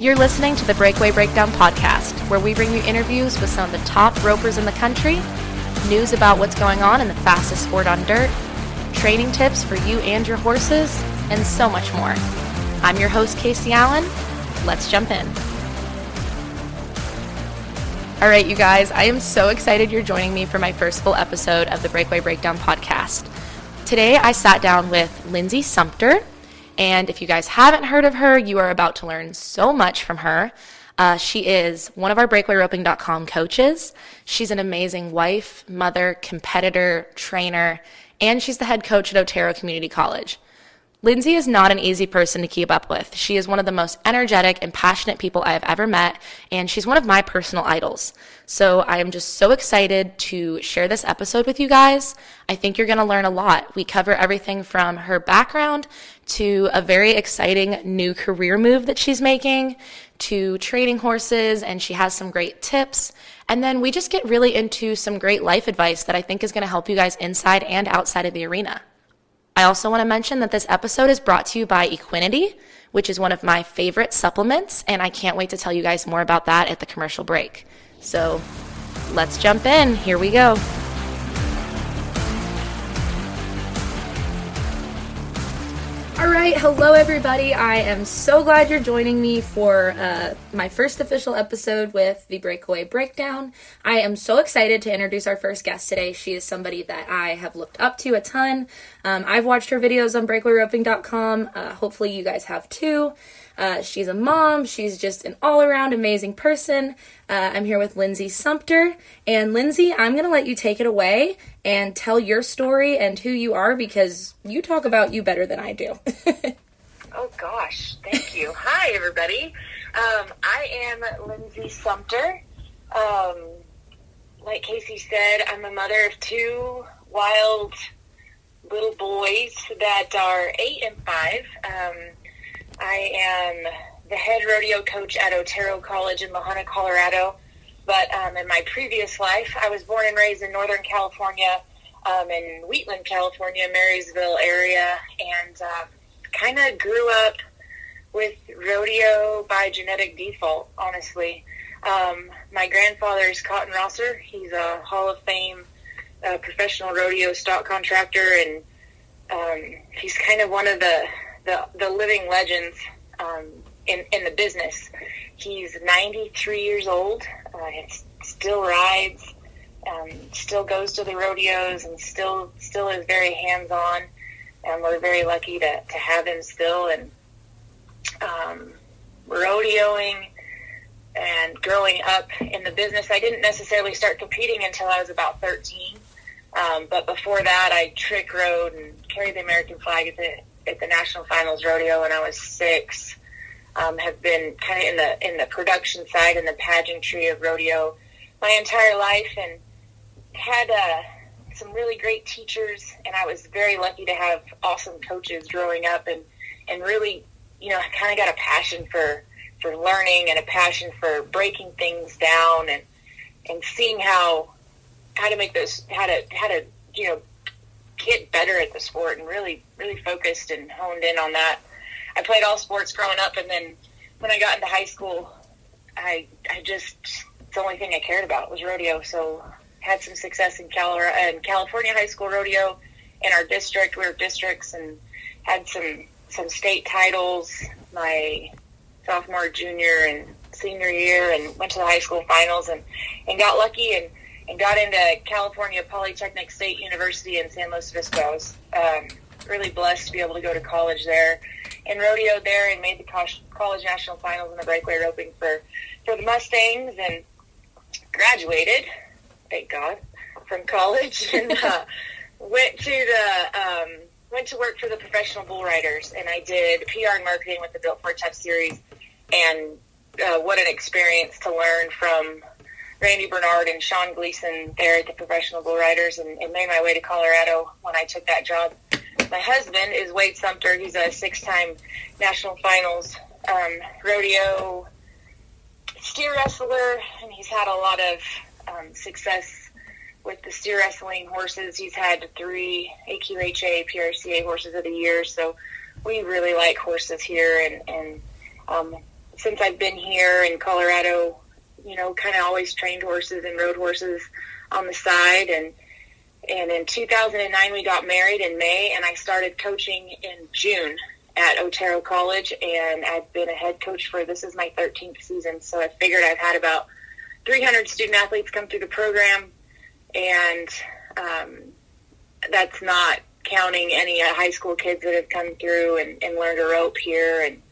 You're listening to the Breakaway Breakdown podcast, where we bring you interviews with some of the top ropers in the country, news about what's going on in the fastest sport on dirt, training tips for you and your horses, and so much more. I'm your host, Casey Allen. Let's jump in. All right, you guys, I am so excited you're joining me for my first full episode of the Breakaway Breakdown podcast. Today, I sat down with Linsay Sumpter. And if you guys haven't heard of her, you are about to learn so much from her. Uh, she is one of our breakawayroping.com coaches. She's an amazing wife, mother, competitor, trainer, and she's the head coach at Otero Community College. Linsay is not an easy person to keep up with. She is one of the most energetic and passionate people I have ever met, and she's one of my personal idols. So I am just so excited to share this episode with you guys. I think you're going to learn a lot. We cover everything from her background to a very exciting new career move that she's making to training horses, and she has some great tips. And then we just get really into some great life advice that I think is going to help you guys inside and outside of the arena. I also want to mention that this episode is brought to you by Equinety, which is one of my favorite supplements, and I can't wait to tell you guys more about that at the commercial break. So let's jump in. Here we go. All right, hello everybody. I am so glad you're joining me for uh, my first official episode with the Breakaway Breakdown. I am so excited to introduce our first guest today. She is somebody that I have looked up to a ton. Um, I've watched her videos on breakawayroping.com. Uh, hopefully, you guys have too. Uh, she's a mom. She's just an all around amazing person. Uh, I'm here with Linsay Sumpter. And Linsay, I'm going to let you take it away and tell your story and who you are because you talk about you better than I do. oh, gosh. Thank you. Hi, everybody. Um, I am Linsay Sumpter. Um, like Casey said, I'm a mother of two wild little boys that are eight and five. Um, I am the head rodeo coach at Otero College in Junta, Colorado. But um, in my previous life, I was born and raised in Northern California, um, in Wheatland, California, Marysville area, and uh, kind of grew up with rodeo by genetic default, honestly. Um, my grandfather is Cotton Rosser. He's a Hall of Fame uh, professional rodeo stock contractor, and um, he's kind of one of the, the, the living legends um, in, in the business. He's 93 years old, uh, and still rides, um, still goes to the rodeos, and still still is very hands on. And we're very lucky to, to have him still. And um, rodeoing and growing up in the business, I didn't necessarily start competing until I was about 13. Um, but before that, I trick rode and carried the American flag at the at the national finals rodeo when I was six um, have been kind of in the in the production side and the pageantry of rodeo my entire life, and had uh, some really great teachers. And I was very lucky to have awesome coaches growing up, and and really, you know, kind of got a passion for for learning and a passion for breaking things down and and seeing how how to make those how to how to you know get better at the sport and really really focused and honed in on that I played all sports growing up, and then when I got into high school, I I just the only thing I cared about was rodeo. So had some success in Colorado and California high school rodeo in our district. We were districts and had some some state titles my sophomore, junior, and senior year, and went to the high school finals and and got lucky and and got into California Polytechnic State University in San Luis Obispo. i Um, really blessed to be able to go to college there and rodeo there and made the college national finals in the breakaway roping for, for the Mustangs and graduated, thank God, from college and uh, went to the um, went to work for the professional bull riders. And I did PR and marketing with the Built Ford Tough series. And uh, what an experience to learn from Randy Bernard and Sean Gleason there at the professional bull riders and, and made my way to Colorado when I took that job my husband is Wade Sumpter. He's a six-time national finals um, rodeo steer wrestler, and he's had a lot of um, success with the steer wrestling horses. He's had three AQHA PRCA horses of the year, so we really like horses here, and, and um, since I've been here in Colorado, you know, kind of always trained horses and rode horses on the side. And, and in 2009, we got married in May and I started coaching in June at Otero College. And I've been a head coach for, this is my 13th season. So I figured I've had about 300 student athletes come through the program. And, um, that's not counting any uh, high school kids that have come through and, and learned a rope here. And,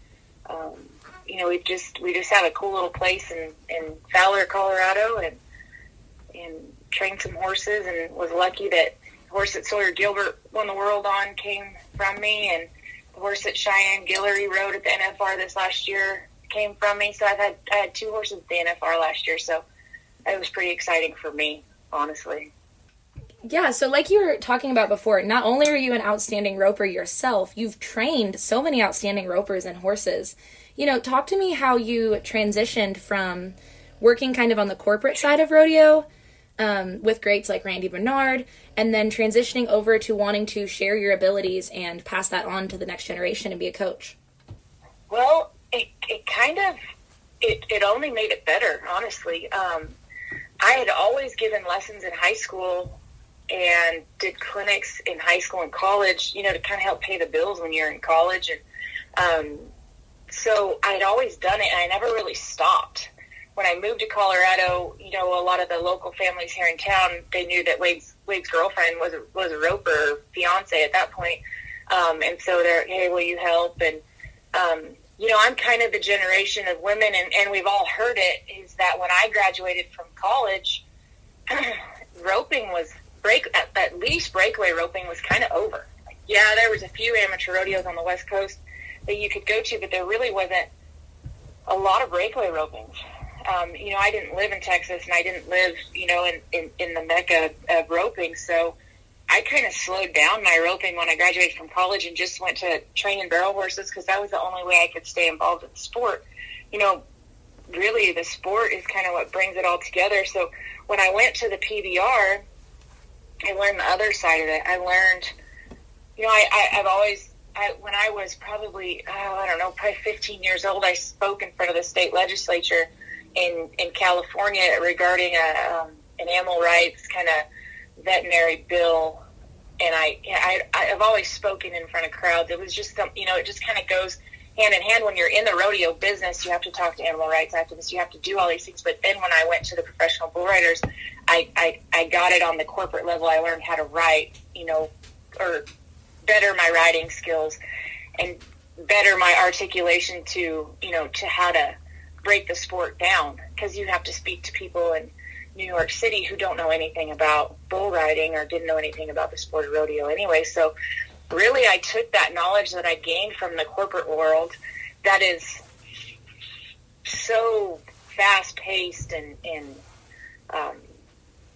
um, you know, we just, we just have a cool little place in, in Fowler, Colorado and, and trained some horses and was lucky that the horse that Sawyer Gilbert won the world on came from me and the horse that Cheyenne Guillory rode at the NFR this last year came from me. So I've had, I had two horses at the NFR last year. So it was pretty exciting for me, honestly. Yeah, so like you were talking about before, not only are you an outstanding roper yourself, you've trained so many outstanding ropers and horses. You know, talk to me how you transitioned from working kind of on the corporate side of rodeo um, with greats like Randy Bernard, and then transitioning over to wanting to share your abilities and pass that on to the next generation and be a coach. Well, it, it kind of it, it only made it better, honestly. Um, I had always given lessons in high school and did clinics in high school and college, you know, to kind of help pay the bills when you're in college. And um, so I had always done it, and I never really stopped. When I moved to Colorado, you know, a lot of the local families here in town, they knew that Wade's, Wade's girlfriend was a, was a roper, fiance at that point. Um, and so they're, hey, will you help? And, um, you know, I'm kind of the generation of women, and, and we've all heard it, is that when I graduated from college, roping was break at, at least breakaway roping was kind of over. Yeah, there was a few amateur rodeos on the West Coast that you could go to, but there really wasn't a lot of breakaway ropings. Um, you know, I didn't live in Texas, and I didn't live, you know, in in, in the mecca of roping, so I kind of slowed down my roping when I graduated from college and just went to train training barrel horses because that was the only way I could stay involved in the sport. You know, really, the sport is kind of what brings it all together. So when I went to the PBR I learned the other side of it. I learned, you know, I, I, I've always, I, when I was probably, oh, I don't know, probably 15 years old, I spoke in front of the state legislature in, in California regarding a, um, an animal rights kind of veterinary bill. And I, I, I've always spoken in front of crowds. It was just, some, you know, it just kind of goes hand in hand when you're in the rodeo business. You have to talk to animal rights activists. You have to do all these things. But then when I went to the professional bull riders, I, I, I got it on the corporate level. I learned how to write, you know, or better my writing skills and better my articulation to, you know, to how to break the sport down because you have to speak to people in New York City who don't know anything about bull riding or didn't know anything about the sport of rodeo anyway. So really I took that knowledge that I gained from the corporate world that is so fast paced and, and um,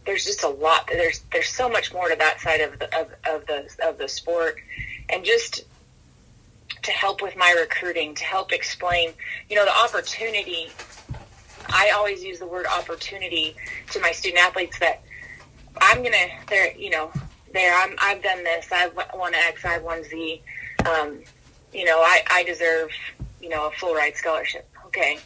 there's just a lot. There's there's so much more to that side of the of, of the of the sport, and just to help with my recruiting, to help explain, you know, the opportunity. I always use the word opportunity to my student athletes that I'm gonna. There, you know, there. I'm. I've done this. I've won X. I've won Z. Um, you know, I, I deserve, you know, a full ride scholarship. Okay.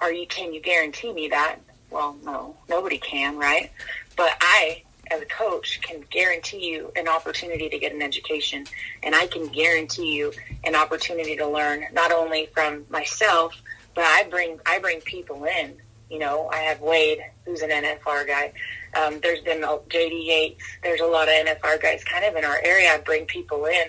Are you? Can you guarantee me that? Well, no, nobody can, right? But I, as a coach, can guarantee you an opportunity to get an education, and I can guarantee you an opportunity to learn not only from myself, but I bring I bring people in. You know, I have Wade, who's an NFR guy. Um, there's been JD Yates. There's a lot of NFR guys kind of in our area. I bring people in.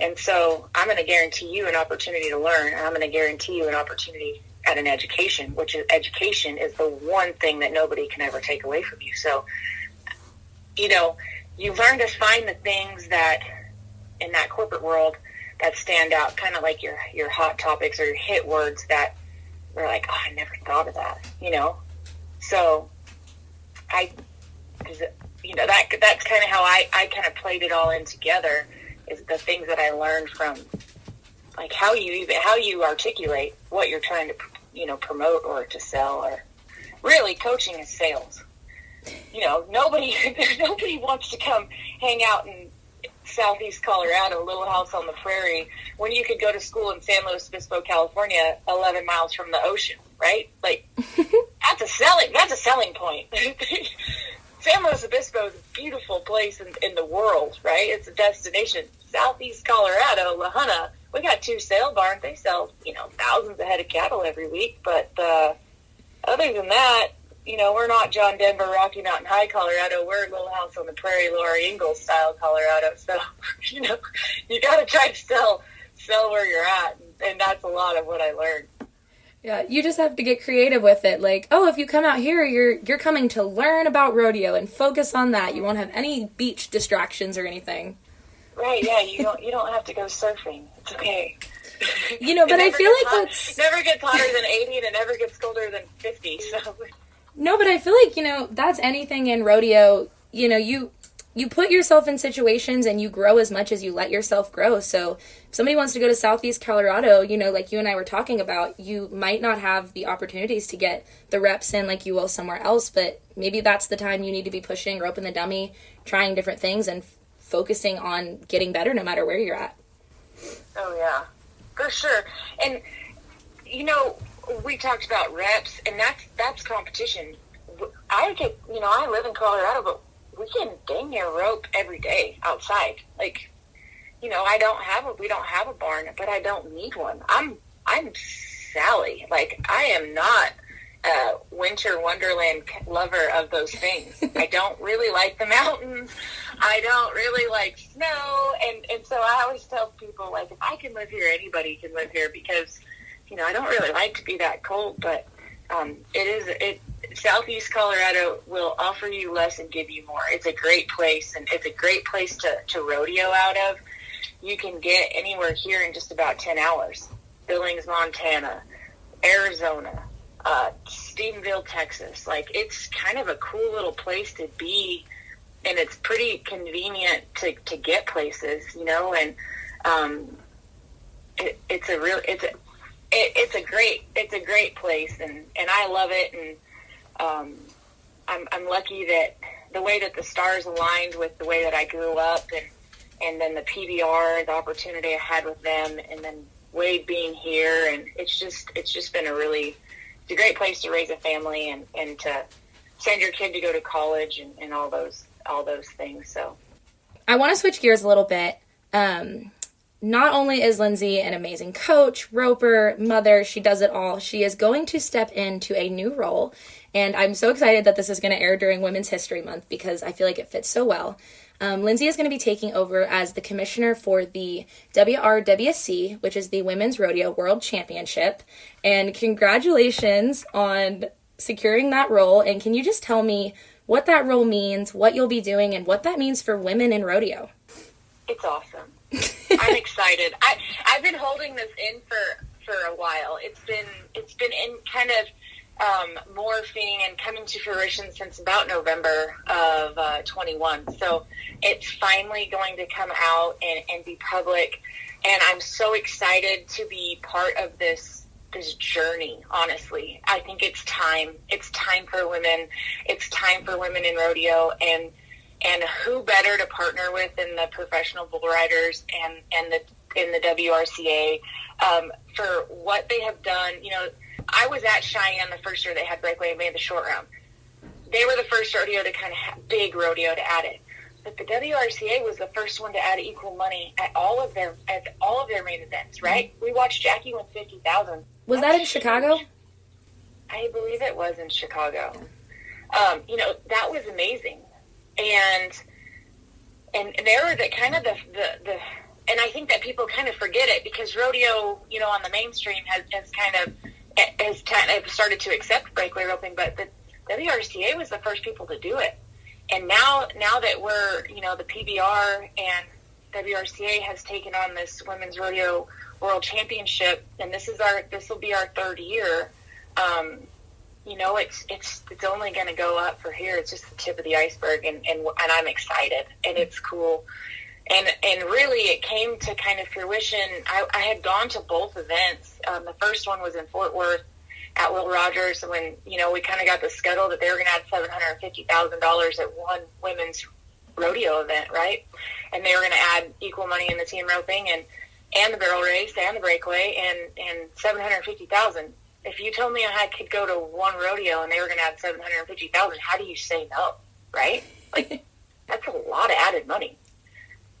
And so I'm going to guarantee you an opportunity to learn. I'm going to guarantee you an opportunity at an education, which is education is the one thing that nobody can ever take away from you. So, you know, you learn to find the things that in that corporate world that stand out, kind of like your your hot topics or your hit words that were like, oh, I never thought of that, you know. So, I, you know, that that's kind of how I I kind of played it all in together. Is the things that I learned from like how you even how you articulate what you're trying to you know promote or to sell or really coaching is sales you know nobody nobody wants to come hang out in southeast Colorado, Little House on the Prairie, when you could go to school in San Luis Obispo, California, 11 miles from the ocean, right? Like, that's a selling, that's a selling point. San Luis Obispo is a beautiful place in, in the world, right? It's a destination. Southeast Colorado, La Junta, we got two sale barns. They sell, you know, thousands of head of cattle every week. But uh, other than that, you know, we're not John Denver, Rocky Mountain High, Colorado. We're a Little House on the Prairie, Laura Ingalls style Colorado. So, you know, you got to try to sell sell where you're at, and that's a lot of what I learned. Yeah, you just have to get creative with it. Like, oh, if you come out here, you're you're coming to learn about rodeo and focus on that. You won't have any beach distractions or anything. Right? Yeah, you don't you don't have to go surfing. It's okay. You know, but I feel like hot, that's never gets hotter than eighty, and it never gets colder than fifty. So. No, but I feel like you know that's anything in rodeo. You know, you you put yourself in situations and you grow as much as you let yourself grow. So if somebody wants to go to Southeast Colorado, you know, like you and I were talking about, you might not have the opportunities to get the reps in like you will somewhere else, but maybe that's the time you need to be pushing roping the dummy, trying different things and focusing on getting better no matter where you're at. Oh yeah. For sure. And you know, we talked about reps and that's that's competition. I get, you know, I live in Colorado, but we can dang near rope every day outside. Like, you know, I don't have a we don't have a barn, but I don't need one. I'm I'm Sally. Like I am not a winter wonderland lover of those things. I don't really like the mountains. I don't really like snow, and and so I always tell people like if I can live here, anybody can live here because you know I don't really like to be that cold, but um, it is it Southeast Colorado will offer you less and give you more. It's a great place, and it's a great place to, to rodeo out of. You can get anywhere here in just about 10 hours. Billings, Montana, Arizona, uh, Stephenville, Texas. Like, it's kind of a cool little place to be, and it's pretty convenient to, to get places, you know, and um, it, it's a real, it's a, it, it's a great, it's a great place, and, and I love it, and um, I'm, I'm lucky that the way that the stars aligned with the way that I grew up and, and then the PBR, the opportunity I had with them and then Wade being here. And it's just, it's just been a really, it's a great place to raise a family and, and to send your kid to go to college and, and all those, all those things. So I want to switch gears a little bit. Um, not only is Linsay an amazing coach, roper, mother, she does it all. She is going to step into a new role and I'm so excited that this is going to air during Women's History Month because I feel like it fits so well. Um, Linsay is going to be taking over as the commissioner for the WRWC, which is the Women's Rodeo World Championship. And congratulations on securing that role. And can you just tell me what that role means, what you'll be doing, and what that means for women in rodeo? It's awesome. I'm excited. I I've been holding this in for for a while. It's been it's been in kind of um, morphing and coming to fruition since about November of uh, 21. So it's finally going to come out and, and be public. And I'm so excited to be part of this this journey honestly i think it's time it's time for women it's time for women in rodeo and and who better to partner with than the professional bull riders and and the in the WRCA um, for what they have done you know I was at Cheyenne the first year they had breakaway and made the short round. They were the first rodeo to kind of have, big rodeo to add it. But the WRCA was the first one to add equal money at all of their at all of their main events. Right? We watched Jackie win fifty thousand. Was that in Chicago? I believe it was in Chicago. Um, you know that was amazing, and and there were the kind of the, the the and I think that people kind of forget it because rodeo, you know, on the mainstream has, has kind of has kind of started to accept breakaway roping, but the WRCA was the first people to do it. And now, now that we're, you know, the PBR and WRCA has taken on this women's rodeo world championship, and this is our, this will be our third year. Um, you know, it's it's it's only going to go up for here. It's just the tip of the iceberg, and and and I'm excited, and it's cool and and really it came to kind of fruition. I, I had gone to both events. Um, the first one was in Fort Worth at Will Rogers when you know we kind of got the scuttle that they were going to add seven hundred fifty thousand dollars at one women's rodeo event, right? And they were going to add equal money in the team roping and and the barrel race and the breakaway and and seven hundred fifty thousand. If you told me I could go to one rodeo and they were going to add seven hundred fifty thousand, how do you say no, right? Like that's a lot of added money.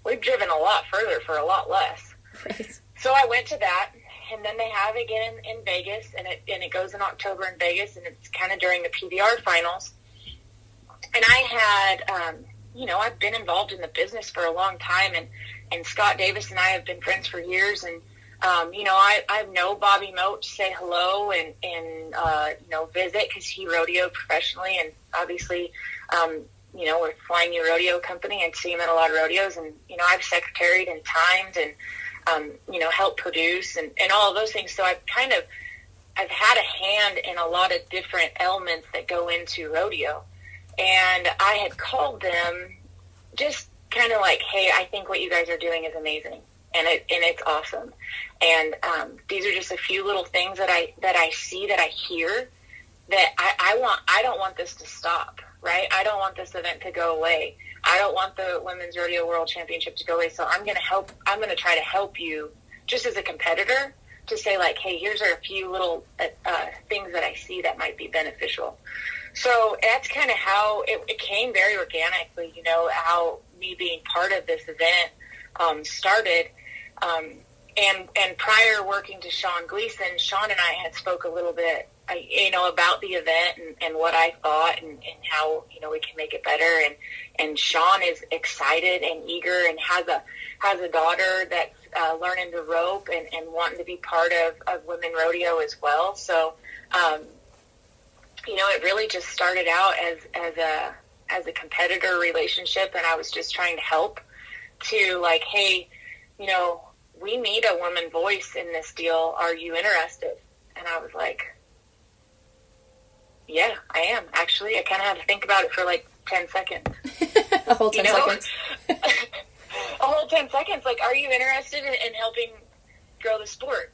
We've driven a lot further for a lot less. Right. So I went to that, and then they have again in, in Vegas, and it and it goes in October in Vegas, and it's kind of during the PBR finals. And I had, um, you know, I've been involved in the business for a long time, and and Scott Davis and I have been friends for years, and um, you know, I, I know Bobby Mote say hello and, and uh, you know, visit because he rodeoed professionally. And obviously, um, you know, we're Flying U Rodeo Company and see him at a lot of rodeos. And, you know, I've secretaried and timed and, um, you know, helped produce and, and all of those things. So I've kind of, I've had a hand in a lot of different elements that go into rodeo. And I had called them just kind of like, hey, I think what you guys are doing is amazing. And it and it's awesome, and um, these are just a few little things that I that I see that I hear that I, I want I don't want this to stop right? I don't want this event to go away. I don't want the Women's Rodeo World Championship to go away. So I'm going to help. I'm going to try to help you just as a competitor to say like, hey, here's are a few little uh, uh, things that I see that might be beneficial. So that's kind of how it, it came very organically. You know how me being part of this event um, started. Um, and and prior working to Sean Gleason, Sean and I had spoke a little bit you know, about the event and, and what I thought and, and how, you know, we can make it better. And, and Sean is excited and eager and has a, has a daughter that's uh, learning to rope and, and wanting to be part of, of women rodeo as well. So, um, you know, it really just started out as, as a, as a competitor relationship and I was just trying to help to like, Hey, you know, we need a woman voice in this deal. Are you interested? And I was like, yeah, I am actually. I kind of had to think about it for like ten seconds. a whole ten you know? seconds. a whole ten seconds. Like, are you interested in, in helping grow the sport?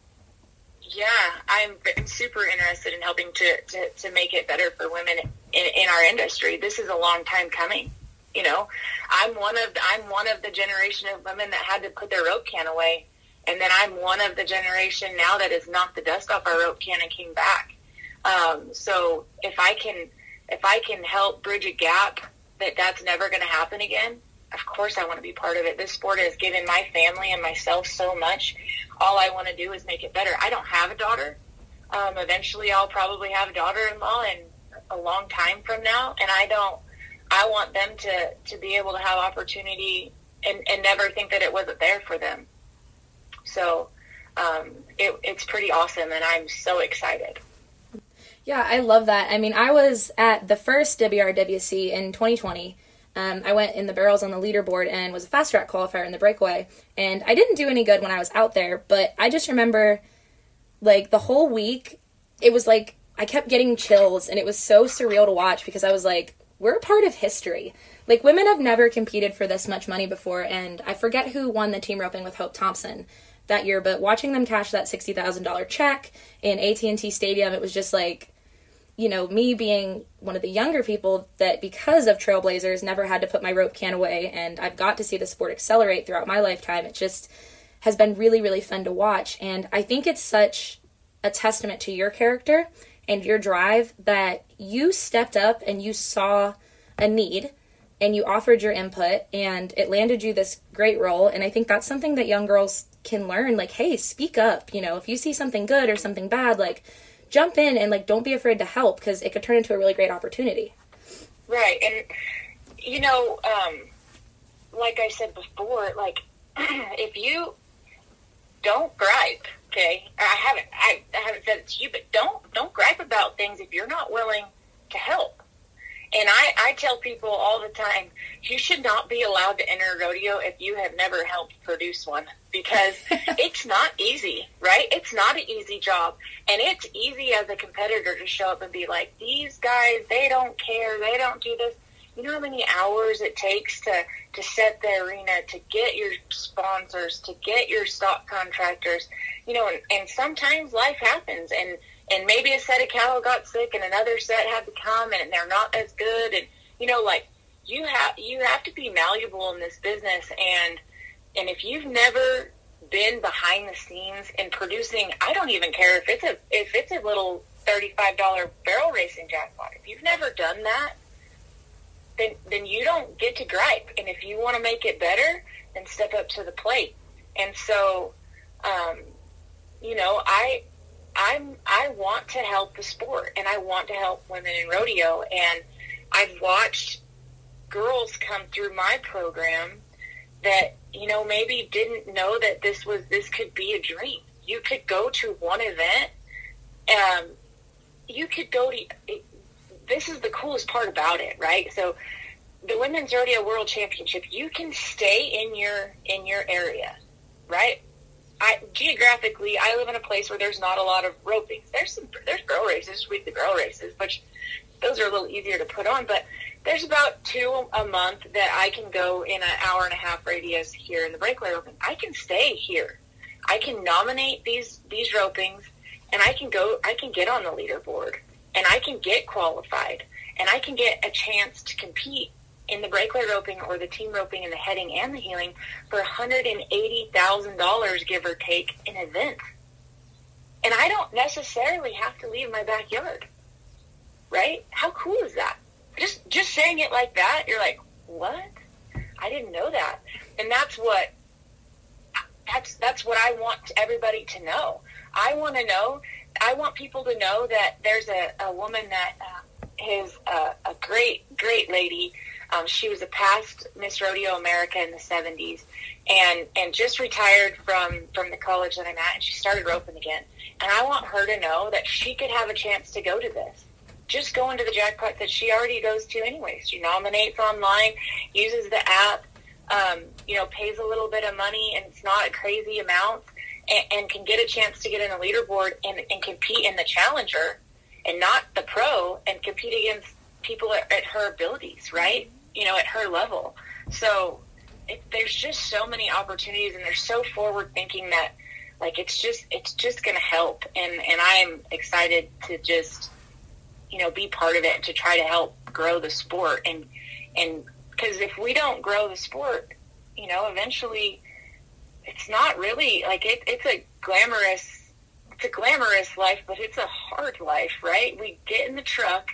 Yeah, I'm super interested in helping to, to, to make it better for women in, in our industry. This is a long time coming. You know, I'm one of I'm one of the generation of women that had to put their rope can away, and then I'm one of the generation now that has knocked the dust off our rope can and came back. Um, so if I can, if I can help bridge a gap that that's never going to happen again, of course I want to be part of it. This sport has given my family and myself so much. All I want to do is make it better. I don't have a daughter. Um, eventually, I'll probably have a daughter-in-law in a long time from now, and I don't. I want them to to be able to have opportunity and, and never think that it wasn't there for them. So um, it, it's pretty awesome, and I'm so excited. Yeah, I love that. I mean, I was at the first WRWC in 2020. Um, I went in the barrels on the leaderboard and was a fast track qualifier in the breakaway. And I didn't do any good when I was out there, but I just remember like the whole week, it was like I kept getting chills and it was so surreal to watch because I was like, we're a part of history. Like women have never competed for this much money before, and I forget who won the team roping with Hope Thompson that year, but watching them cash that sixty thousand dollar check in AT and T Stadium, it was just like, you know, me being one of the younger people that because of Trailblazers never had to put my rope can away, and I've got to see the sport accelerate throughout my lifetime. It just has been really, really fun to watch, and I think it's such a testament to your character and your drive that you stepped up and you saw a need and you offered your input and it landed you this great role and i think that's something that young girls can learn like hey speak up you know if you see something good or something bad like jump in and like don't be afraid to help because it could turn into a really great opportunity. Right and you know um like i said before like if you don't gripe okay i haven't I, I haven't said it to you but don't don't gripe about things if you're not willing to help and I, I tell people all the time, you should not be allowed to enter a rodeo if you have never helped produce one because it's not easy, right? It's not an easy job. And it's easy as a competitor to show up and be like, these guys, they don't care. They don't do this. You know how many hours it takes to, to set the arena, to get your sponsors, to get your stock contractors, you know, and, and sometimes life happens and, and maybe a set of cattle got sick and another set had to come and they're not as good and you know like you have you have to be malleable in this business and and if you've never been behind the scenes in producing I don't even care if it's a if it's a little thirty five dollar barrel racing jackpot. If you've never done that, then then you don't get to gripe. And if you want to make it better, then step up to the plate. And so, um, you know, I I'm I want to help the sport and I want to help women in rodeo and I've watched girls come through my program that you know maybe didn't know that this was this could be a dream. You could go to one event, um, you could go to. This is the coolest part about it, right? So, the Women's Rodeo World Championship, you can stay in your in your area, right? I geographically, I live in a place where there's not a lot of roping. There's some there's girl races, with the girl races, which those are a little easier to put on. But there's about two a month that I can go in an hour and a half radius here in the breakaway roping. I can stay here. I can nominate these these ropings, and I can go. I can get on the leaderboard, and I can get qualified, and I can get a chance to compete in the breakaway roping or the team roping and the heading and the heeling for $180,000, give or take, an event. And I don't necessarily have to leave my backyard. Right? How cool is that? just just saying it like that, you're like, what? I didn't know that, and that's what that's that's what I want everybody to know. I want to know. I want people to know that there's a, a woman that uh, is a, a great great lady. Um, she was a past Miss Rodeo America in the '70s, and and just retired from from the college that I'm at, and she started roping again. And I want her to know that she could have a chance to go to this just go into the jackpot that she already goes to anyway. She nominates online, uses the app, um, you know, pays a little bit of money, and it's not a crazy amount, and, and can get a chance to get in a leaderboard and, and compete in the challenger and not the pro and compete against people at, at her abilities, right? You know, at her level. So it, there's just so many opportunities, and they're so forward thinking that like it's just it's just going to help, and and I'm excited to just you know, be part of it to try to help grow the sport. And, and because if we don't grow the sport, you know, eventually it's not really like it, it's a glamorous, it's a glamorous life, but it's a hard life, right? We get in the truck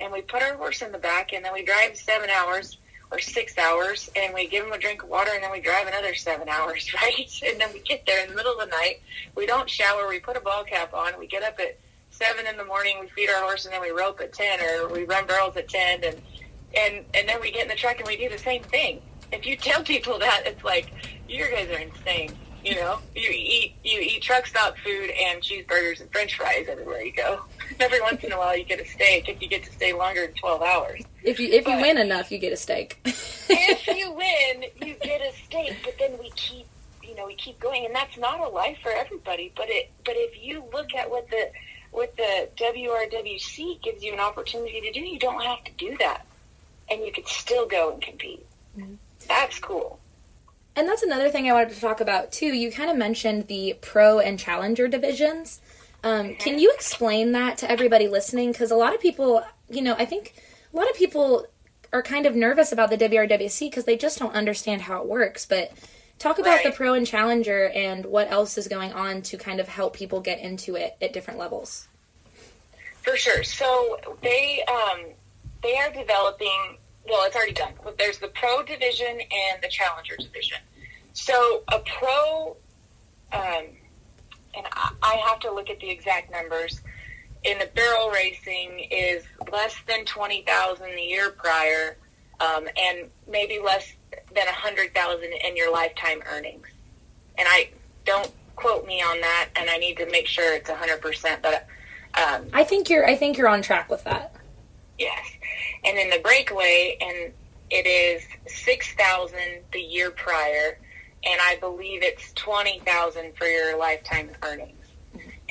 and we put our horse in the back and then we drive seven hours or six hours and we give them a drink of water and then we drive another seven hours, right? And then we get there in the middle of the night. We don't shower. We put a ball cap on. We get up at seven in the morning, we feed our horse, and then we rope at ten, or we run barrels at ten, and and and then we get in the truck and we do the same thing. If you tell people that, it's like you guys are insane. You know, you eat you eat truck stop food and cheeseburgers and French fries everywhere you go. Every once in a while, you get a steak if you get to stay longer than twelve hours. If you if you win enough, you get a steak. if you win, you get a steak. But then we keep you know we keep going, and that's not a life for everybody. But it but if you look at what the what the WRWC gives you an opportunity to do, you don't have to do that. And you could still go and compete. Mm-hmm. That's cool. And that's another thing I wanted to talk about too. You kind of mentioned the pro and challenger divisions. Um. Can you explain that to everybody listening? Because a lot of people, you know, I think a lot of people are kind of nervous about the WRWC because they just don't understand how it works. But Talk about right. the pro and challenger and what else is going on to kind of help people get into it at different levels. For sure. So they um, they are developing. Well, it's already done. There's the pro division and the challenger division. So a pro, um, and I have to look at the exact numbers. In the barrel racing, is less than twenty thousand the year prior, um, and maybe less than a hundred thousand in your lifetime earnings. And I don't quote me on that, and I need to make sure it's a hundred percent. But um, I think you're I think you're on track with that. Yes, and in the breakaway, and it is six thousand the year prior, and I believe it's twenty thousand for your lifetime earnings.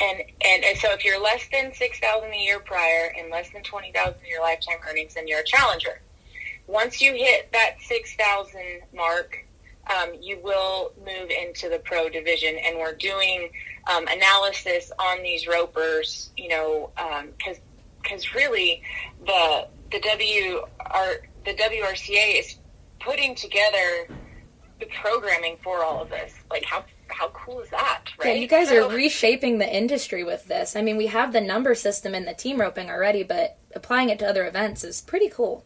And, and and so if you're less than six thousand a year prior and less than twenty thousand in your lifetime earnings, then you're a challenger once you hit that 6,000 mark, um, you will move into the pro division. And we're doing um, analysis on these ropers, you know, because um, because really the the WR the WRCA is putting together the programming for all of this. Like how how cool is that, right? Yeah, you guys so, are reshaping the industry with this. I mean, we have the number system in the team roping already, but applying it to other events is pretty cool.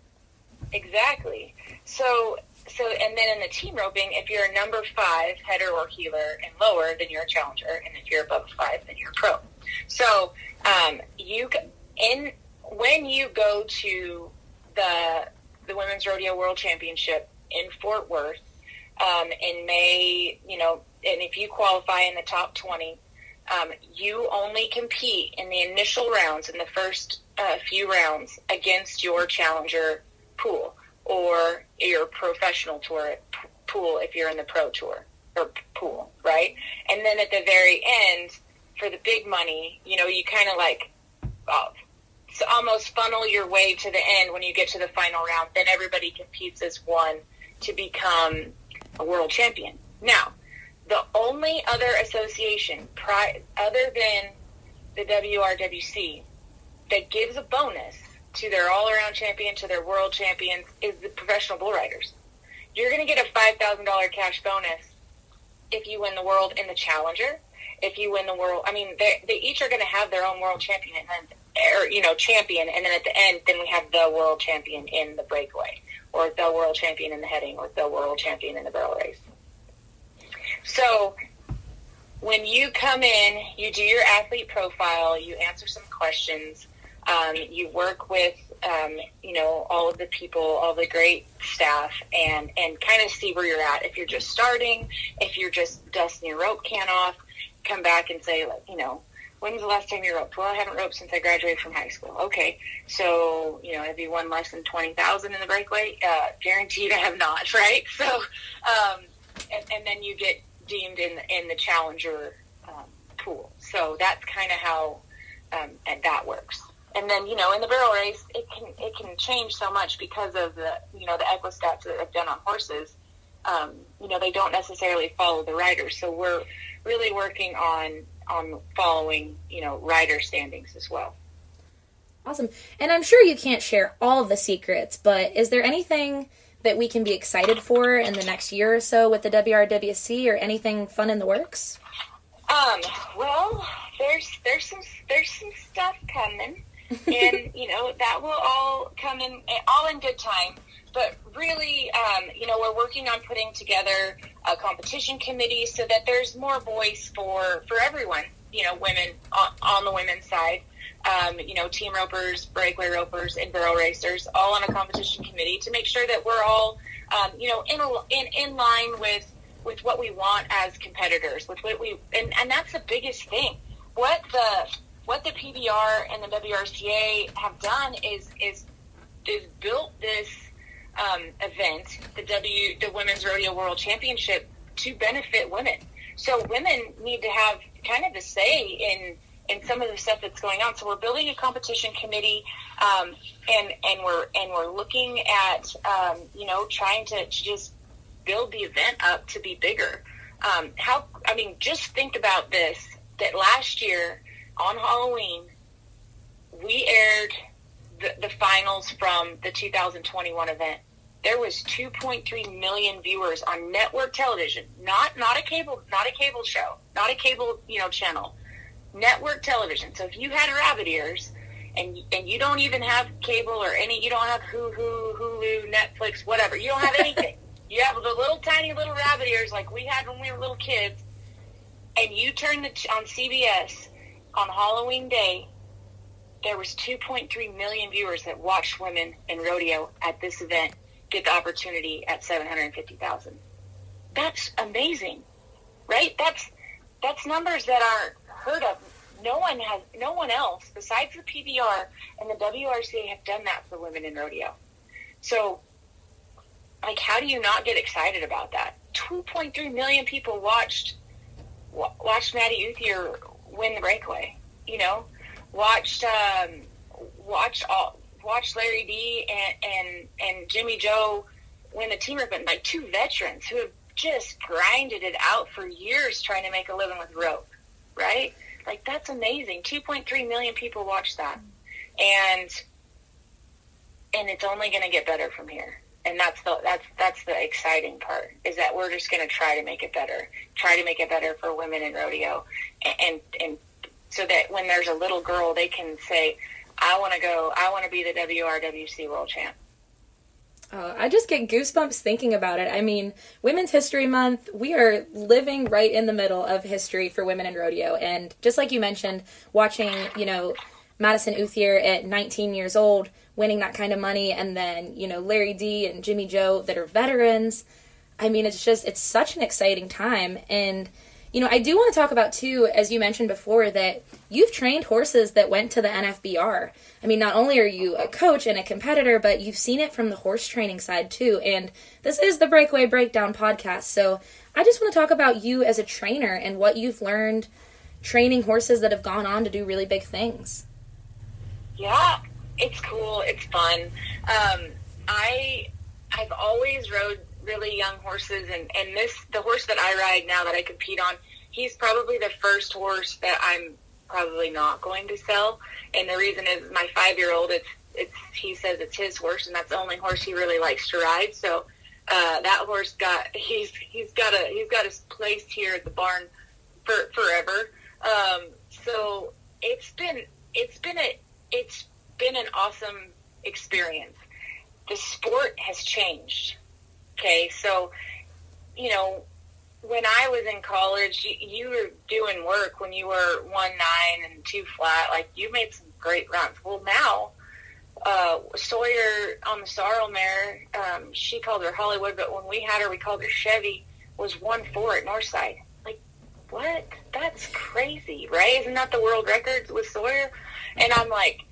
Exactly. So so and then in the team roping, if you're a number five header or heeler and lower, then you're a challenger, and if you're above five, then you're a pro. So um, you in when you go to the the Women's Rodeo World Championship in Fort Worth um, in May, you know, and if you qualify in the top 20, um, you only compete in the initial rounds, in the first uh, few rounds, against your challenger pool or your professional tour pool if you're in the pro tour or pool, right? And then at the very end, for the big money, you know, you kind of like uh, almost funnel your way to the end when you get to the final round. Then everybody competes as one to become a world champion. Now, the only other association pri- other than the WRWC that gives a bonus to their all-around champion to their world champions is the professional bull riders. You're going to get a $5,000 cash bonus if you win the world in the challenger. If you win the world, I mean, they, each are going to have their own world champion and then, or, you know, champion. And then at the end, then we have the world champion in the breakaway or the world champion in the heading or the world champion in the barrel race. So when you come in, you do your athlete profile, you answer some questions, um, you work with, um, you know, all of the people, all the great staff, and and kind of see where you're at. If you're just starting, if you're just dusting your rope can off, come back and say, like, you know, when's the last time you roped? Well, I haven't roped since I graduated from high school. Okay, so you know, have you won less than twenty thousand in the breakaway? Uh, guaranteed, I have not. Right. So, um, and, and then you get deemed in in the challenger um, pool. So that's kind of how um, that works. And then you know in the barrel race, it can it can change so much because of the you know the equistats that I've done on horses. Um, you know they don't necessarily follow the riders, so we're really working on on following you know rider standings as well. Awesome, and I'm sure you can't share all of the secrets, but is there anything? that we can be excited for in the next year or so with the WRWC or anything fun in the works? Um, well, there's there's some there's some stuff coming, and you know that will all come in all in good time. But really, um, you know, we're working on putting together a competition committee so that there's more voice for for everyone. You know, women on, on the women's side um, you know, team ropers, breakaway ropers, and barrel racers, all on a competition committee to make sure that we're all, um, you know, in, in in line with with what we want as competitors, with what we, and, and that's the biggest thing. What the what the PBR and the WRCA have done is is is built this um, event, the W the Women's Rodeo World Championship, to benefit women. So women need to have kind of a say in in some of the stuff that's going on. So we're building a competition committee, um, and and we're and we're looking at um, you know trying to, to, just build the event up to be bigger. Um, how I mean, just think about this: that last year on Halloween, we aired the, the finals from the 2021 event. There was 2.3 million viewers on network television, not not a cable, not a cable show, not a cable you know channel network television. So if you had rabbit ears and and you don't even have cable or any, you don't have Hulu, Hulu, Netflix, whatever. You don't have anything. you have the little tiny little rabbit ears like we had when we were little kids, and you turn the on CBS on Halloween Day. There was 2.3 million viewers that watched women in rodeo at this event get the opportunity at 750,000. That's amazing, right? That's that's numbers that are heard of. No one has, no one else besides the PBR and the WRCA have done that for women in rodeo. So, like, how do you not get excited about that? 2.3 million people watched watched Maddie Uthier win the breakaway. You know, watched um, watched all watched Lari Dee and and and Jimmy Jo win the team event. Like two veterans who have just grinded it out for years trying to make a living with rope right? Like that's amazing. 2.3 million people watch that. And and it's only going to get better from here. And that's the that's that's the exciting part is that we're just going to try to make it better, try to make it better for women in rodeo, and and, and so that when there's a little girl, they can say, "I want to go. I want to be the WRWC world champ." Uh, I just get goosebumps thinking about it. I mean, Women's History Month, we are living right in the middle of history for women in rodeo. And just like you mentioned, watching, you know, Madison Uthier at 19 years old winning that kind of money, and then, you know, Lari Dee and Jimmy Jo that are veterans. I mean, it's just, it's such an exciting time. And, you know, I do want to talk about, too, as you mentioned before, that you've trained horses that went to the NFBR. I mean, not only are you a coach and a competitor, but you've seen it from the horse training side, too. And this is the Breakaway Breakdown podcast. So I just want to talk about you as a trainer and what you've learned training horses that have gone on to do really big things. Yeah, it's cool. It's fun. Um, I I've always rode really young horses, and and this the horse that I ride now that I compete on, he's probably the first horse that I'm probably not going to sell. And the reason is my five year old. It's it's he says it's his horse, and that's the only horse he really likes to ride. So uh, that horse got he's he's got a he's got his place here at the barn for forever. Um, so it's been it's been a it's been an awesome experience. The sport has changed. Okay, so you know when I was in college, you, you were doing work when you were one nine and two flat. Like you made some great runs. Well, now uh, Sawyer on the sorrel mare, um, she called her Hollywood, but when we had her, we called her Chevy. Was one four at Northside. Like what? That's crazy, right? Isn't that the world record with Sawyer? And I'm like,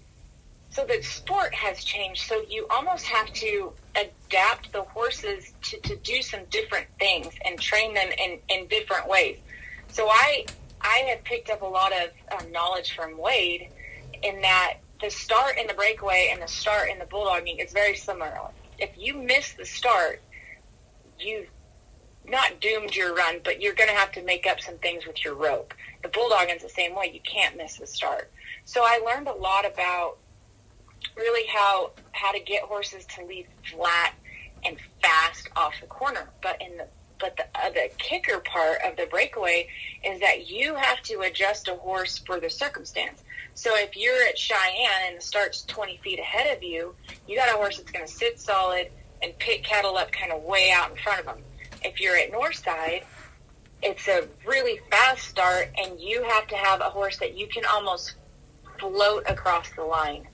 so the sport has changed. So you almost have to adapt the horses to, to do some different things and train them in, in different ways. So I I have picked up a lot of um, knowledge from Wade in that the start in the breakaway and the start in the bulldogging is very similar. If you miss the start, you've not doomed your run, but you're going to have to make up some things with your rope. The bulldogging's the same way. You can't miss the start. So I learned a lot about really how how to get horses to lead flat and fast off the corner. But in the but the uh, the kicker part of the breakaway is that you have to adjust a horse for the circumstance. So if you're at Cheyenne and the start's 20 feet ahead of you, you got a horse that's going to sit solid and pick cattle up kind of way out in front of them. If you're at Northside, it's a really fast start, and you have to have a horse that you can almost float across the line.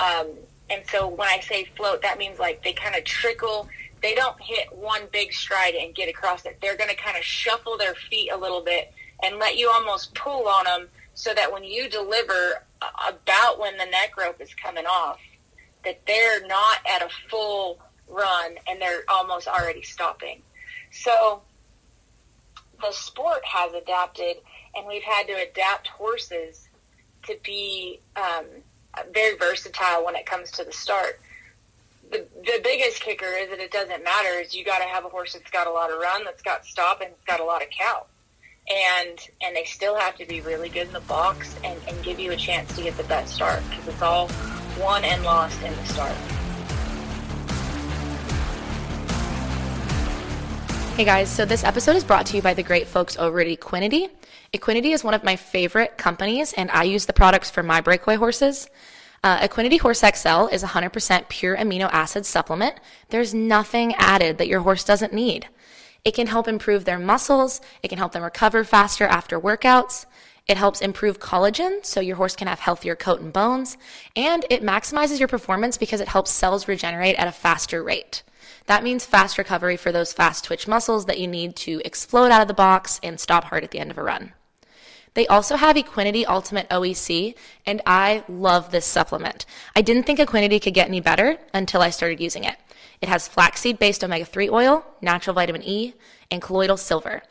Um, and so when I say float, that means like they kind of trickle. They don't hit one big stride and get across it. They're going to kind of shuffle their feet a little bit and let you almost pull on them so that when you deliver about when the neck rope is coming off, that they're not at a full run and they're almost already stopping. So the sport has adapted and we've had to adapt horses to be um, very versatile when it comes to the start. The, the biggest kicker is that it doesn't matter is you got to have a horse that's got a lot of run, that's got stop, and it's got a lot of cow. And and they still have to be really good in the box and, and give you a chance to get the best start because it's all won and lost in the start. Hey guys, so this episode is brought to you by the great folks over at Equinety. Equinety is one of my favorite companies, and I use the products for my breakaway horses. Uh, Equinety Horse XL is 100% pure amino acid supplement. There's nothing added that your horse doesn't need. It can help improve their muscles. It can help them recover faster after workouts. It helps improve collagen so your horse can have healthier coat and bones. And it maximizes your performance because it helps cells regenerate at a faster rate. That means fast recovery for those fast twitch muscles that you need to explode out of the box and stop hard at the end of a run. They also have Equinety Ultimate OEC, and I love this supplement. I didn't think Equinety could get any better until I started using it. It has flaxseed based omega 3 oil, natural vitamin E, and colloidal silver.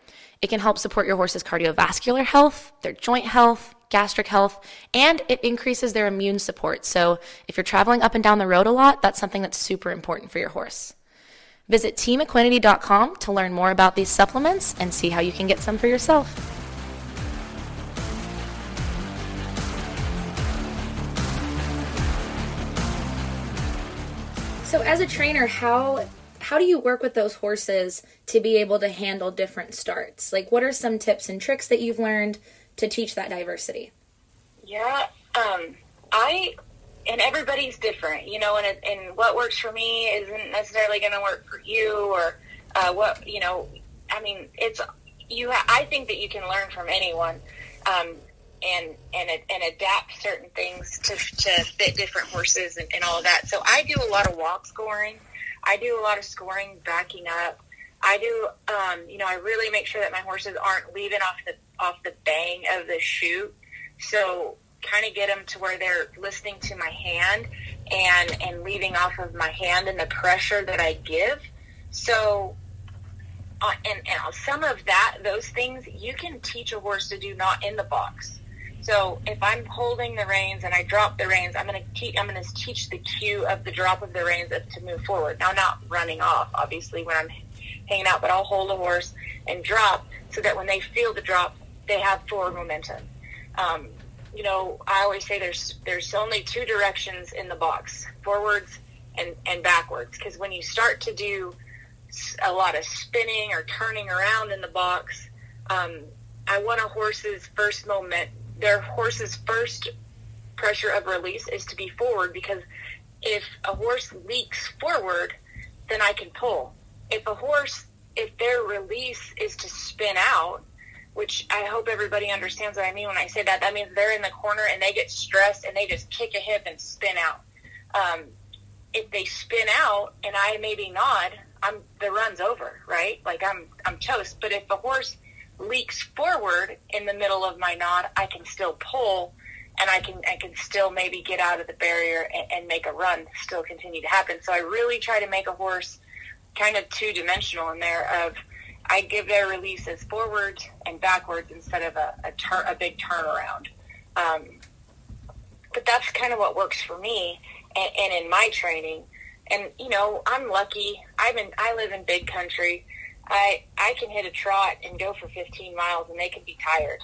It can help support your horse's cardiovascular health, their joint health, gastric health, and it increases their immune support. So if you're traveling up and down the road a lot, that's something that's super important for your horse. Visit teamequinety.com to learn more about these supplements and see how you can get some for yourself. So, as a trainer, how how do you work with those horses to be able to handle different starts? Like, what are some tips and tricks that you've learned to teach that diversity? Yeah, um, I and everybody's different, you know, and and what works for me isn't necessarily going to work for you, or uh, what you know. I mean, it's you. Ha- I think that you can learn from anyone. Um, and and and adapt certain things to, to fit different horses and, and all of that. So I do a lot of walk scoring. I do a lot of scoring, backing up. I do, um, you know, I really make sure that my horses aren't leaving off the off the bang of the chute. So kind of get them to where they're listening to my hand and and leaving off of my hand and the pressure that I give. So uh, and, and some of that, those things, you can teach a horse to do not in the box. So if I'm holding the reins and I drop the reins, I'm going to teach. I'm going to teach the cue of the drop of the reins to move forward. Now, not running off, obviously, when I'm hanging out, but I'll hold a horse and drop so that when they feel the drop, they have forward momentum. Um, you know, I always say there's there's only two directions in the box: forwards and and backwards. Because when you start to do a lot of spinning or turning around in the box, um, I want a horse's first moment their horse's first pressure of release is to be forward because if a horse leaks forward, then I can pull. If a horse, if their release is to spin out, which I hope everybody understands what I mean when I say that, that means they're in the corner and they get stressed and they just kick a hip and spin out. Um, if they spin out and I maybe nod, I'm the run's over, right? Like I'm I'm toast. But if a horse leaks forward in the middle of my knot, I can still pull and I can I can still maybe get out of the barrier and, and make a run still continue to happen. So I really try to make a horse kind of two dimensional in there of I give their releases forwards and backwards instead of a, a, a big turnaround. Um, but that's kind of what works for me and, and in my training. And you know, I'm lucky. I'm in. I live in big country. I I can hit a trot and go for 15 miles, and they can be tired.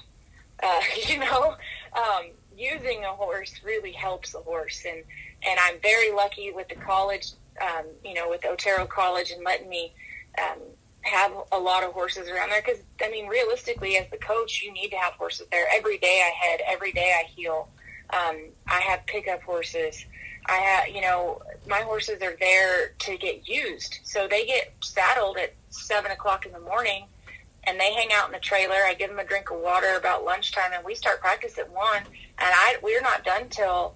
Uh, you know, um, using a horse really helps a horse, and and I'm very lucky with the college, um, you know, with Otero College and letting me um, have a lot of horses around there. Because I mean, realistically, as the coach, you need to have horses there every day. I head every day. I heel. Um, I have pickup horses. I have, you know, my horses are there to get used. So they get saddled at seven o'clock in the morning and they hang out in the trailer. I give them a drink of water about lunchtime and we start practice at one and I, we're not done till,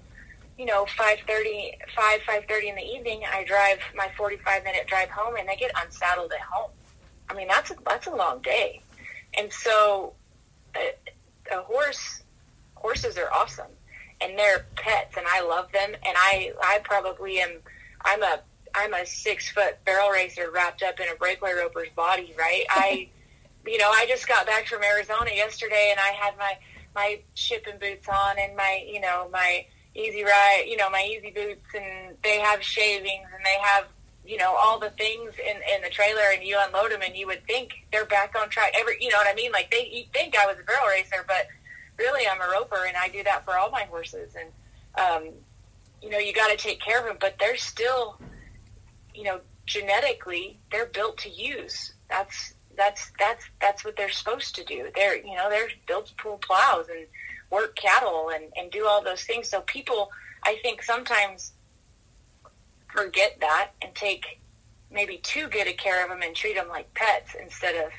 you know, 5.30, 5, 5.30 in the evening. I drive my 45 minute drive home and they get unsaddled at home. I mean, that's a, that's a long day. And so a, a horse, horses are awesome and they're pets and I love them and I I probably am I'm a I'm a six foot barrel racer wrapped up in a breakaway roper's body, right? I you know, I just got back from Arizona yesterday and I had my my shipping boots on and my you know, my easy ride you know, my easy boots and they have shavings and they have you know all the things in in the trailer and you unload them and you would think they're back on track every you know what i mean like they you think i was a barrel racer but really I'm a roper and I do that for all my horses. And, um, you know, you got to take care of them, but they're still, you know, genetically they're built to use. That's, that's, that's, that's what they're supposed to do. They're, you know, they're built to pull plows and work cattle and, and do all those things. So people, I think sometimes forget that and take maybe too good a care of them and treat them like pets instead of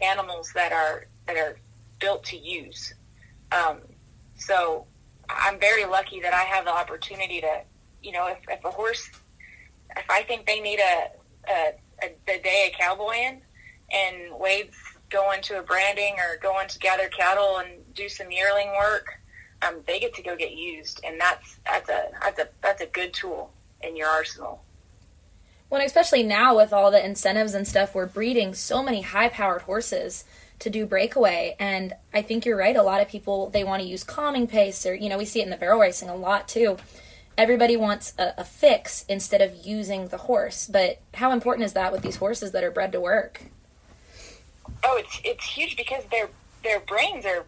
animals that are, that are built to use. Um, so I'm very lucky that I have the opportunity to, you know, if, if a horse, if I think they need a, a, a, a day of cowboying and Wade's going to a branding or going to gather cattle and do some yearling work, um, they get to go get used, and that's that's a that's a that's a good tool in your arsenal. Well, especially now with all the incentives and stuff, we're breeding so many high-powered horses to do breakaway. And I think you're right. A lot of people, they want to use calming pace or, you know, we see it in the barrel racing a lot too. Everybody wants a, a fix instead of using the horse. But how important is that with these horses that are bred to work? Oh, it's, it's huge because their, their brains are,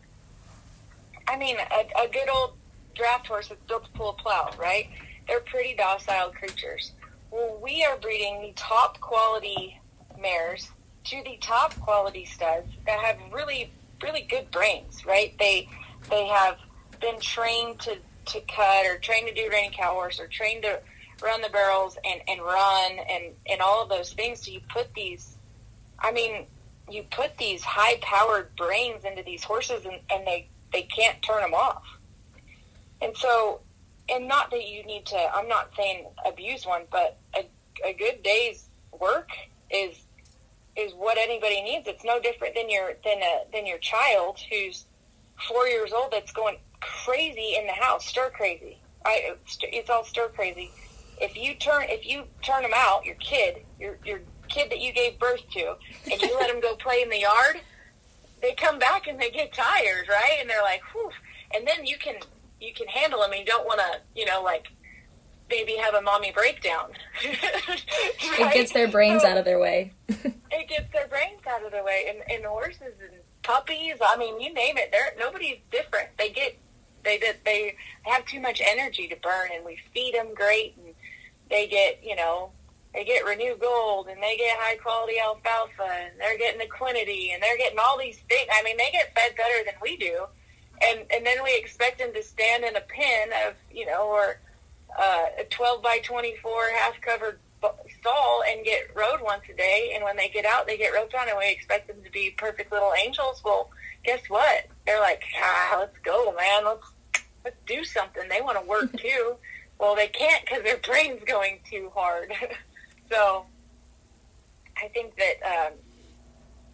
I mean, a, a good old draft horse that's built to pull a plow, right? They're pretty docile creatures. Well, we are breeding the top quality mares to the top quality studs that have really, really good brains, right? They they have been trained to, to cut or trained to do reining cow horse or trained to run the barrels and, and run and, and all of those things. So you put these, I mean, you put these high powered brains into these horses and, and they, they can't turn them off. And so, and not that you need to, I'm not saying abuse one, but a, a good day's work is, is what anybody needs. It's no different than your, than a, than your child who's four years old that's going crazy in the house, stir crazy. I, it's all stir crazy. If you turn, if you turn them out, your kid, your, your kid that you gave birth to, and you let them go play in the yard, they come back and they get tired, right? And they're like, whew. And then you can you can handle them, and you don't want to, you know, like maybe have a mommy breakdown. right? It gets their brains so, out of their way. it gets their brains out of their way, and, and horses and puppies. I mean, you name it. They're nobody's different. They get they they have too much energy to burn, and we feed them great, and they get you know they get Renew Gold and they get high quality alfalfa and they're getting Equinety and they're getting all these things. I mean, they get fed better than we do, and and then we expect them to stand in a pen of you know or uh, a twelve by twenty four half covered stall and get rode once a day. And when they get out, they get roped on, and we expect them to be perfect little angels. Well, guess what? They're like, ah, let's go, man. Let's let's do something. They want to work too. well, they can't because their brain's going too hard. So I think that um,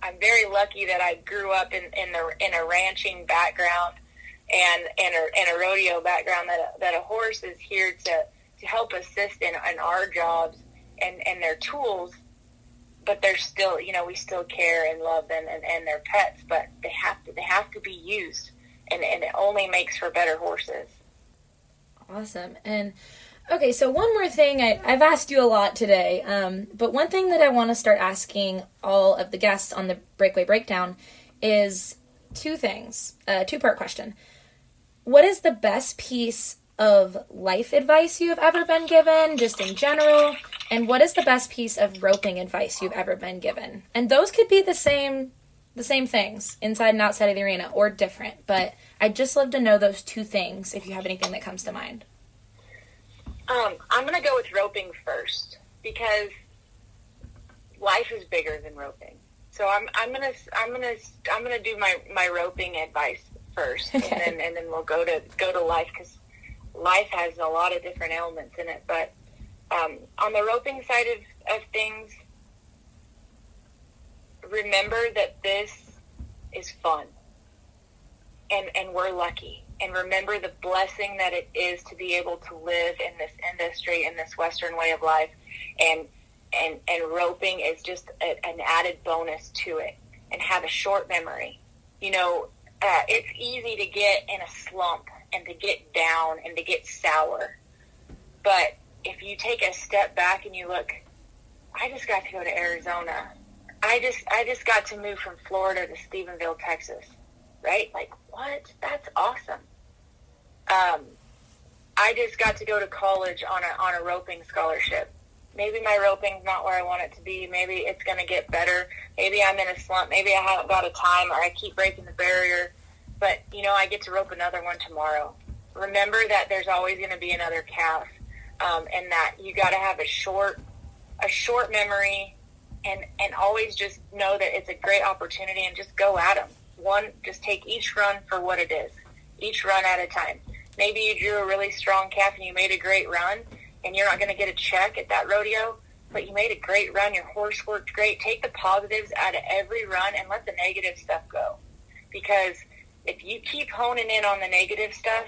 I'm very lucky that I grew up in, in the in a ranching background and and a, and a rodeo background that a, that a horse is here to to help assist in, in our jobs and and their tools but they're still you know we still care and love them and, and their pets but they have to they have to be used and, and it only makes for better horses awesome and Okay, so one more thing. I, have asked you a lot today, um, but one thing that I want to start asking all of the guests on the Breakaway Breakdown is two things. A two part question. What is the best piece of life advice you have ever been given, just in general? And what is the best piece of roping advice you've ever been given? And those could be the same the same things inside and outside of the arena or different, but I'd just love to know those two things if you have anything that comes to mind. Um, I'm going to go with roping first because life is bigger than roping. So I'm I'm gonna I'm gonna I'm gonna do my, my roping advice first, okay. and then and then we'll go to go to life because life has a lot of different elements in it. But um, on the roping side of, of things, remember that this is fun, and and we're lucky. And remember the blessing that it is to be able to live in this industry in this western way of life. And and and roping is just a, an added bonus to it. And have a short memory. You know uh, it's easy to get in a slump and to get down and to get sour. But if you take a step back and you look i just got to go to arizona i just i just got to move from florida to stephenville texas right? Like, what? That's awesome. Um, I just got to go to college on a on a roping scholarship. Maybe my roping's not where I want it to be. Maybe it's going to get better. Maybe I'm in a slump. Maybe I haven't got a time, or I keep breaking the barrier. But you know, I get to rope another one tomorrow. Remember that there's always going to be another calf, um, and that you got to have a short a short memory, and and always just know that it's a great opportunity, and just go at them. One, just take each run for what it is, each run at a time maybe you drew a really strong calf and you made a great run and you're not going to get a check at that rodeo, but you made a great run. Your horse worked great. Take the positives out of every run and let the negative stuff go. Because if you keep honing in on the negative stuff,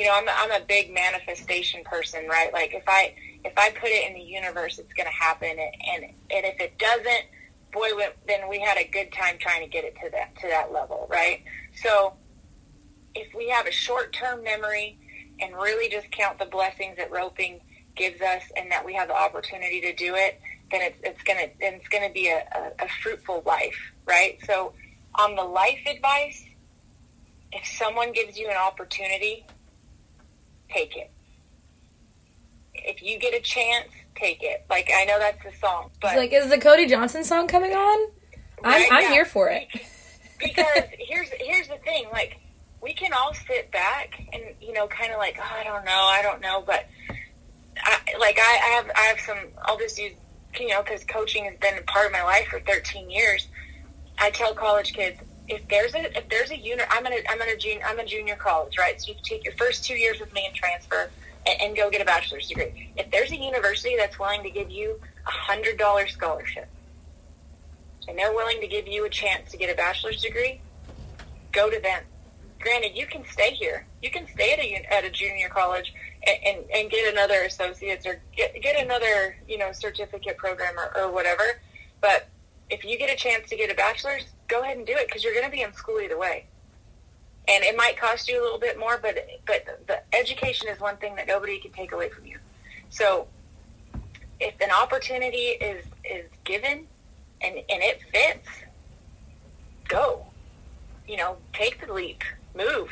you know, I'm a, I'm a big manifestation person, right? Like if I if I put it in the universe, it's going to happen, and, and and if it doesn't, boy, then we had a good time trying to get it to that to that level, right? So if we have a short term memory and really just count the blessings that roping gives us and that we have the opportunity to do it, then it's, it's gonna then it's gonna be a, a, a fruitful life, right? So on the life advice, if someone gives you an opportunity, take it. If you get a chance take it. Like I know that's the song, but It's like, is the Cody Johnson song coming on? I'm, I'm here for it. because here's here's the thing like we can all sit back and you know kind of like oh, i don't know i don't know but I, like I, I have i have some i'll just use you know because coaching has been a part of my life for 13 years i tell college kids if there's a if there's a unit i'm in a i'm in a junior i'm in junior college right so you can take your first two years with me and transfer and, and go get a bachelor's degree if there's a university that's willing to give you a hundred dollar scholarship and they're willing to give you a chance to get a bachelor's degree, go to them. Granted, you can stay here. You can stay at a at a junior college and, and, and get another associate's or get get another you know certificate program or, or whatever. But if you get a chance to get a bachelor's, go ahead and do it because you're going to be in school either way. And it might cost you a little bit more, but but the education is one thing that nobody can take away from you. So if an opportunity is is given and and it fits, go. You know, take the leap, move.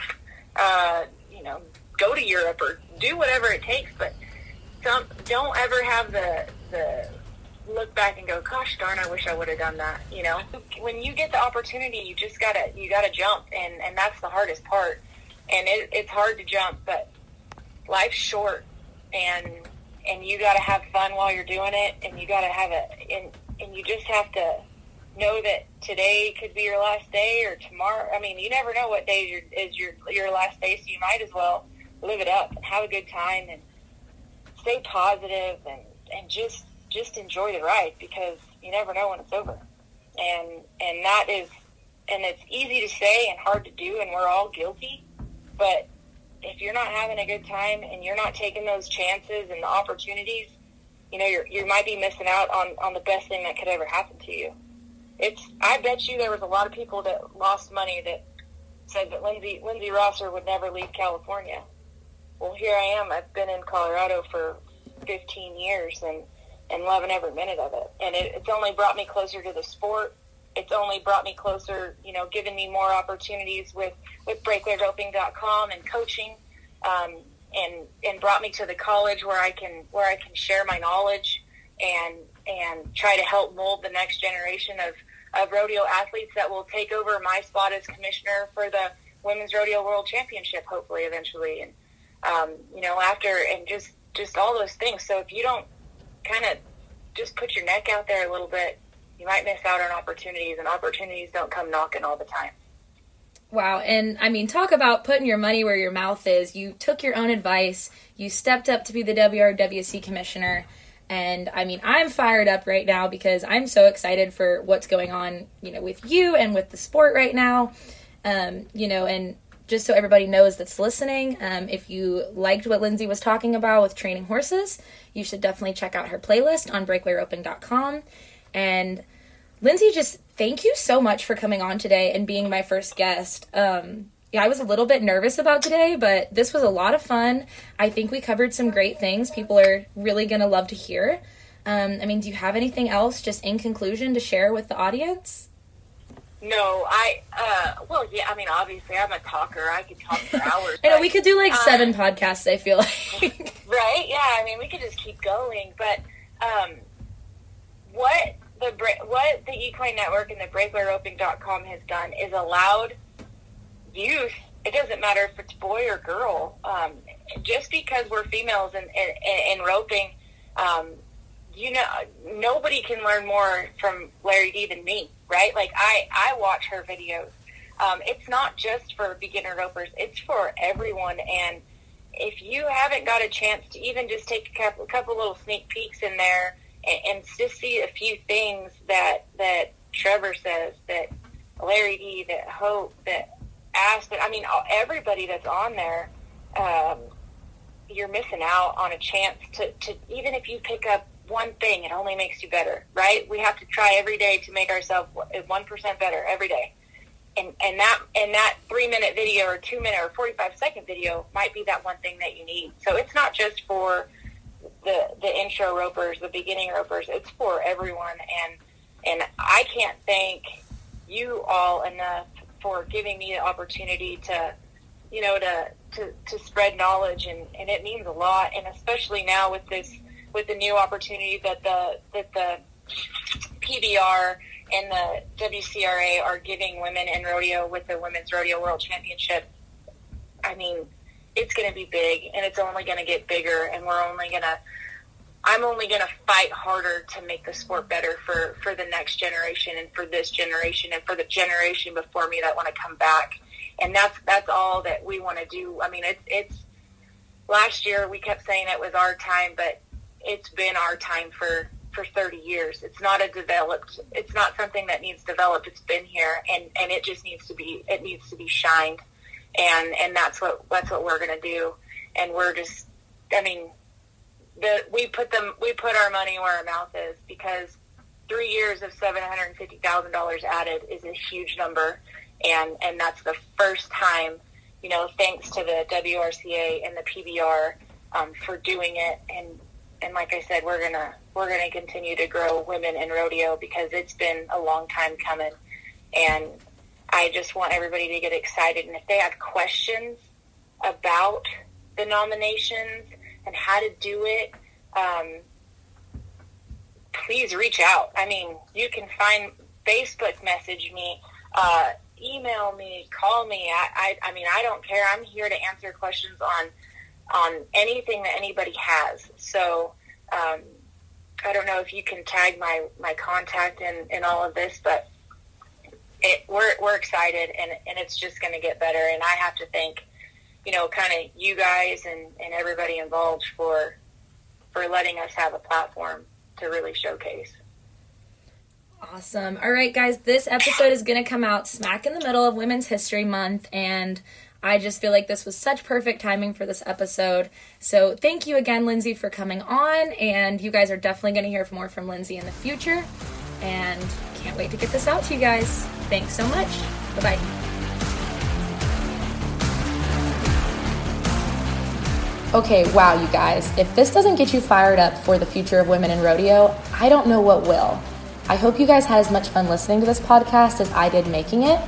Uh, you know, go to Europe or do whatever it takes, but some don't ever have the the look back and go, "Gosh darn, I wish I would have done that." You know, when you get the opportunity, you just gotta you gotta jump, and and that's the hardest part. And it, it's hard to jump, but life's short, and and you gotta have fun while you're doing it, and you gotta have a and and you just have to know that today could be your last day or tomorrow. I mean, you never know what day is your, is your your last day, so you might as well live it up and have a good time and stay positive and and just just enjoy the ride because you never know when it's over. And and that is and it's easy to say and hard to do, and we're all guilty. But if you're not having a good time and you're not taking those chances and the opportunities, you know, you're, you might be missing out on, on the best thing that could ever happen to you. It's, I bet you there was a lot of people that lost money that said that Linsay, Linsay Rosser would never leave California. Well, here I am. I've been in Colorado for 15 years and, and loving every minute of it. And it, it's only brought me closer to the sport. It's only brought me closer, you know, given me more opportunities with, with breakawayroping.com and coaching. Um, and and brought me to the college where I can where I can share my knowledge and and try to help mold the next generation of, of rodeo athletes that will take over my spot as commissioner for the women's rodeo world championship hopefully eventually and um, you know after and just just all those things so if you don't kind of just put your neck out there a little bit you might miss out on opportunities and opportunities don't come knocking all the time Wow. And I mean, talk about putting your money where your mouth is. You took your own advice, you stepped up to be the WRWC commissioner. And I mean, I'm fired up right now because I'm so excited for what's going on, you know, with you and with the sport right now. Um, you know, and just so everybody knows that's listening, um, if you liked what Linsay was talking about with training horses, you should definitely check out her playlist on breakawayroping.com. And Linsay, just thank you so much for coming on today and being my first guest. Um, yeah, I was a little bit nervous about today, but this was a lot of fun. I think we covered some great things people are really going to love to hear. Um, I mean, do you have anything else, just in conclusion, to share with the audience? No, I, uh, well, yeah, I mean, obviously, I'm a talker. I could talk for hours. I know we could do like um, seven podcasts, I feel like. Right? Yeah, I mean, we could just keep going. But um, what the what the Equine Network and the BreakawayRoping.com has done is allowed youth. It doesn't matter if it's boy or girl. Um, just because we're females in, in, in roping, um, you know, nobody can learn more from Lari Dee than me, right? Like I, I watch her videos. Um, it's not just for beginner ropers; it's for everyone. And if you haven't got a chance to even just take a couple, couple little sneak peeks in there and, and just see a few things that that Trevor says, that Lari Dee, that Hope, that Aspen, I mean, everybody that's on there, um, you're missing out on a chance to, to even if you pick up one thing, it only makes you better, right? We have to try every day to make ourselves one percent better every day. And, and that and that three minute video or two minute or forty five second video might be that one thing that you need. So it's not just for the the intro ropers, the beginning ropers. It's for everyone, and and I can't thank you all enough for giving me the opportunity to, you know, to to, to spread knowledge, and and it means a lot, and especially now with this with the new opportunity that the that the PBR and the WCRA are giving women in rodeo with the Women's Rodeo World Championship. I mean, it's going to be big, and it's only going to get bigger, and we're only going to. I'm only going to fight harder to make the sport better for for the next generation and for this generation and for the generation before me that want to come back. And that's that's all that we want to do. I mean, it's it's last year we kept saying it was our time, but it's been our time for for 30 years. It's not a developed. It's not something that needs developed. It's been here, and and it just needs to be. It needs to be shined, and and that's what that's what we're gonna do. And we're just. I mean, the we put them. We put our money where our mouth is because three years of seven hundred fifty thousand dollars added is a huge number, and and that's the first time. You know, thanks to the WRCA and the PBR um, for doing it, and and like I said, we're gonna we're gonna continue to grow women in rodeo because it's been a long time coming, and I just want everybody to get excited. And if they have questions about the nominations and how to do it, um, please reach out. I mean, you can find Facebook message me, uh, email me, call me. I, I I mean, I don't care. I'm here to answer questions on on anything that anybody has. So um, I don't know if you can tag my, my contact in, in all of this, but it, we're, we're excited and, and it's just going to get better. And I have to thank, you know, kind of you guys and, and everybody involved for, for letting us have a platform to really showcase. Awesome. All right, guys, this episode is going to come out smack in the middle of Women's History Month, and I just feel like this was such perfect timing for this episode. So thank you again, Linsay, for coming on. And you guys are definitely going to hear more from Linsay in the future. And can't wait to get this out to you guys. Thanks so much. Bye bye. Okay, wow, you guys. If this doesn't get you fired up for the future of women in rodeo, I don't know what will. I hope you guys had as much fun listening to this podcast as I did making it.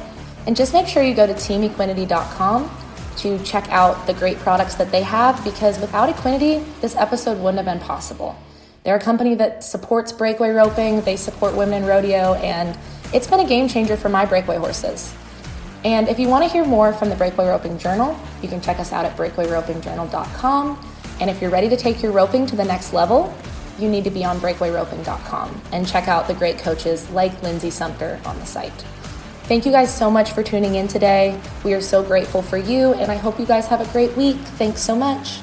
And just make sure you go to teamequinety.com to check out the great products that they have because without Equinety, this episode wouldn't have been possible. They're a company that supports breakaway roping, they support women in rodeo, and it's been a game changer for my breakaway horses. And if you want to hear more from the Breakaway Roping Journal, you can check us out at breakawayropingjournal.com. And if you're ready to take your roping to the next level, you need to be on breakawayroping.com and check out the great coaches like Linsay Sumpter on the site. Thank you guys so much for tuning in today. We are so grateful for you, and I hope you guys have a great week. Thanks so much.